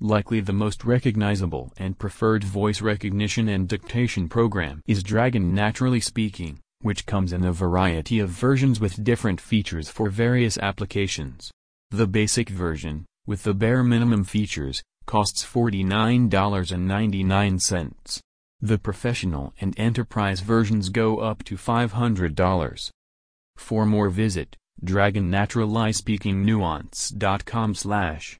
Likely the most recognizable and preferred voice recognition and dictation program is Dragon Naturally Speaking, which comes in a variety of versions with different features for various applications. The basic version, with the bare minimum features, costs $49.99. The professional and enterprise versions go up to $500. For more visit, dragonnaturallyspeakingnuance.com slash